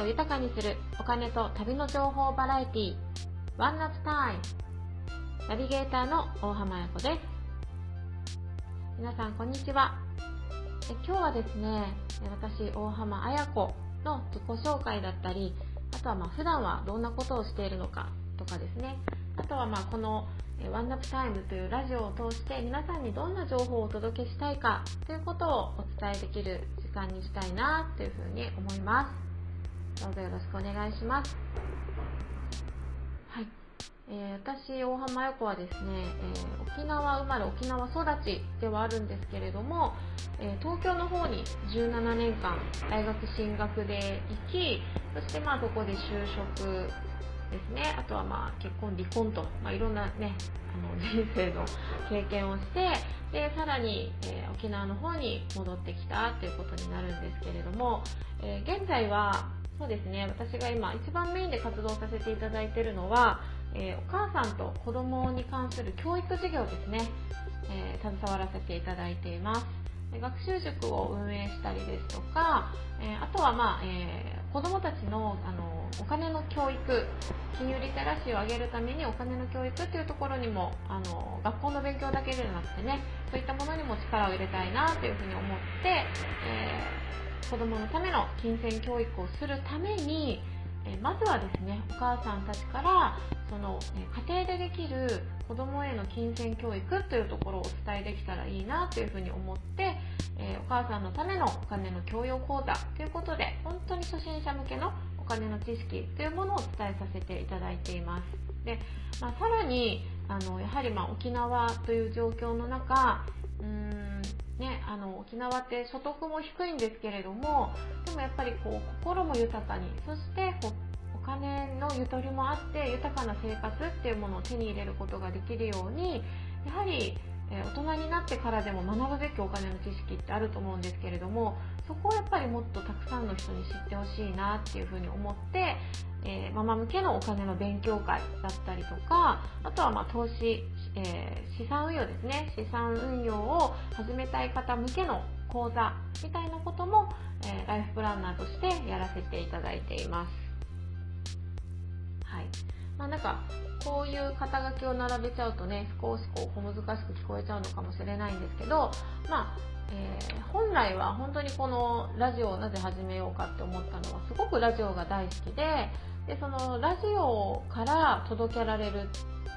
を豊かにするお金と旅の情報バラエティー。ワンナッツタイム。ナビゲーターの大浜彩子です。皆さんこんにちは。え今日はですね私大浜彩子の自己紹介だったりあとはまあ普段はどんなことをしているのかとかですね。あとはまあこのワンナップタイムというラジオを通して皆さんにどんな情報をお届けしたいかということをお伝えできる時間にしたいなというふうに思います。どうぞよろしくお願いします。はい、えー、私大浜彩子はですね、えー、沖縄生まれ沖縄育ちではあるんですけれども、えー、東京の方に17年間大学進学で行きそしてまあそこで就職ですね。あとはまあ結婚離婚と、まあ、いろんなねあの 人生の経験をしてでさらに、えー、沖縄の方に戻ってきたということになるんですけれども、えー、現在はそうですね。私が今一番メインで活動させていただいているのは、えー、お母さんと子供に関する教育事業ですね、え携わらせていただいています。学習塾を運営したりですとか、えあとはまあ、えー子供たちのあのお金の教育金融リテラシーを上げるためにお金の教育っていうところにもあの学校の勉強だけではなくてねそういったものにも力を入れたいなというふうに思って、えー、子どものための金銭教育をするために、え、まずはですねお母さんたちからその、え家庭でできる子どもへの金銭教育というところをお伝えできたらいいなというふうに思って、え、お母さんのためのお金の教養講座ということで本当に初心者向けのお金の知識というものをお伝えさせていただいています。でまあ、さらにあのやはりま沖縄という状況の中、あの沖縄って所得も低いんですけれどもでもやっぱりこう心も豊かにそしてこうお金のゆとりもあって豊かな生活っていうものを手に入れることができるようにやはりえ大人になってからでも学ぶべきお金の知識ってあると思うんですけれどもそこをやっぱりもっとたくさんの人に知ってほしいなっていうふうに思って、えー、ママ向けのお金の勉強会だったりとかあとはま投資、えー、資産運用ですね資産運用を始めたい方向けの講座みたいなことも、えー、ライフプランナーとしてやらせていただいています。はいまあ、なんかこういう肩書きを並べちゃうとね少しこう小難しく聞こえちゃうのかもしれないんですけど、まあえー、本来は本当にこのラジオをなぜ始めようかって思ったのはすごくラジオが大好きででそのラジオから届けられる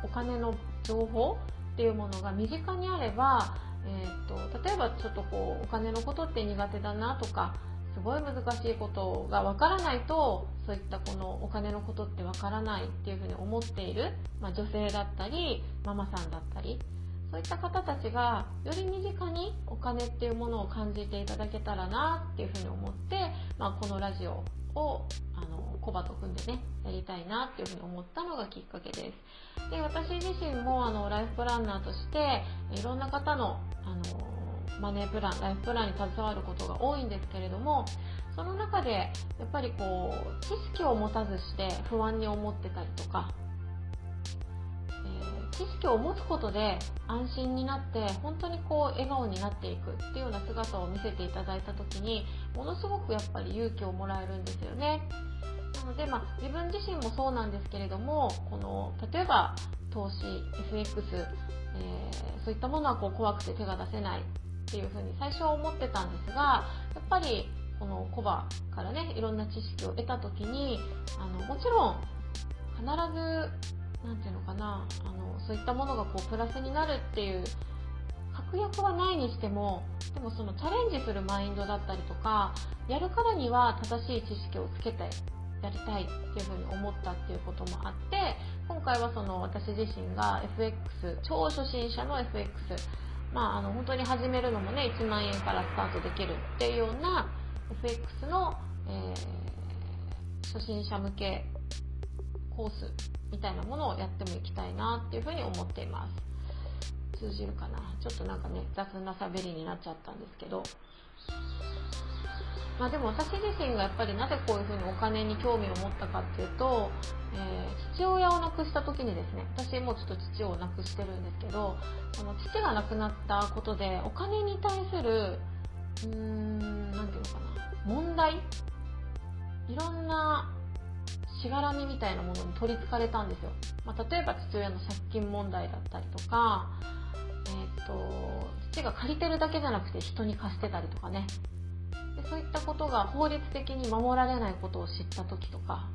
お金の情報っていうものが身近にあれば、えーと、例えばちょっとこうお金のことって苦手だなとかすごい難しいことがわからないとそういったこのお金のことってわからないっていうふうに思っている、まあ、女性だったりママさんだったりそういった方たちがより身近にお金っていうものを感じていただけたらなっていうふうに思って、まあ、このラジオをあのコバと組んでねやりたいなっていうふうに思ったのがきっかけです。で私自身もあのライフプランナーとしていろんな方のあのマネープランライフプランに携わることが多いんですけれどもその中でやっぱりこう知識を持たずして不安に思ってたりとか、知識を持つことで安心になって本当にこう笑顔になっていくっていうような姿を見せていただいた時にものすごくやっぱり勇気をもらえるんですよね。なので、まあ、自分自身もそうなんですけれどもこの例えば投資 FX、えー、そういったものはこう怖くて手が出せないっていうふうに最初は思ってたんですがやっぱりこのコバからねいろんな知識を得た時にあのもちろん必ず何て言うのかなあのそういったものがこうプラスになるっていう確約はないにしてもでもそのチャレンジするマインドだったりとかやるからには正しい知識をつけてやりたいっていうふうに思ったっていうこともあって今回はその私自身が FX 超初心者の FX まあ、あの本当に始めるのもね1万円からスタートできるっていうような FX の、えー、初心者向けコースみたいなものをやってもいきたいなっていうふうに思っています。通じるかな。ちょっとなんかね雑な喋りになっちゃったんですけど。まあ、でも私自身がやっぱりなぜこういうふうにお金に興味を持ったかっていうと、えー、父親を亡くした時にですね私もちょっと父を亡くしてるんですけどその父が亡くなったことでお金に対するうーん何て言うのかな問題？いろんなしがらみみたいなものに取りつかれたんですよ、まあ、例えば父親の借金問題だったりとか、えーと、父が借りてるだけじゃなくて人に貸してたりとかね。でそういったことが法律的に守られないことを知った時とか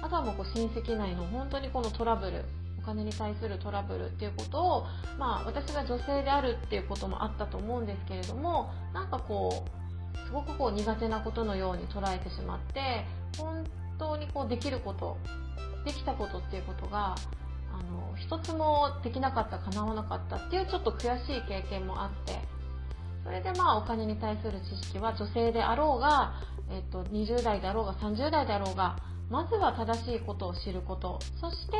あとはもうこう親戚内の本当にこのトラブルお金に対するトラブルっていうことを、まあ、私が女性であるっていうこともあったと思うんですけれどもなんかこうすごくこう苦手なことのように捉えてしまって本当にこうできることできたことっていうことがあの一つもできなかった叶わなかったっていうちょっと悔しい経験もあってそれでまあお金に対する知識は女性であろうが、えっと、20代だろうが30代だろうがまずは正しいことを知ること。そして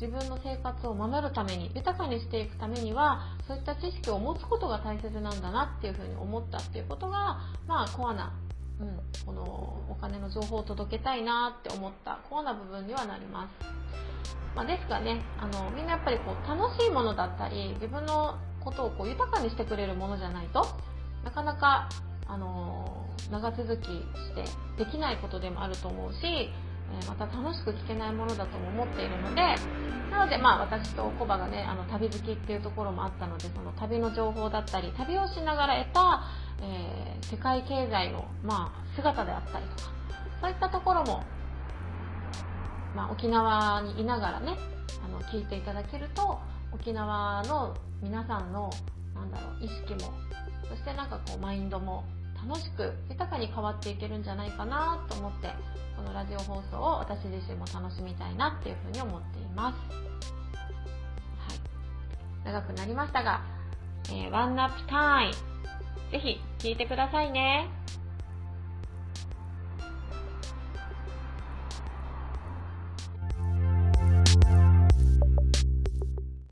自分の生活を守るために豊かにしていくためにはそういった知識を持つことが大切なんだなっていうふうに思ったっていうことがまあコアな、うん、このお金の情報を届けたいなって思ったコアな部分にはなります。まあ、ですがねあのみんなやっぱりこう楽しいものだったり自分のことをこう豊かにしてくれるものじゃないとなかなかあの長続きしてできないことでもあると思うしえまた楽しく聞けないものだとも思っているのでなのでまあ私とコバがねあの旅好きっていうところもあったのでその旅の情報だったり旅をしながら得た、えー、世界経済の、まあ、姿であったりとかそういったところも、まあ、沖縄にいながらねあの聞いていただけると沖縄の皆さんのなんだろう意識もそしてなんかこうマインドも楽しく豊かに変わっていけるんじゃないかなと思ってこのラジオ放送を私自身も楽しみたいなっていうふうに思っています。はい。長くなりましたが、え、ワンナップタイム。ぜひ聞いてくださいね。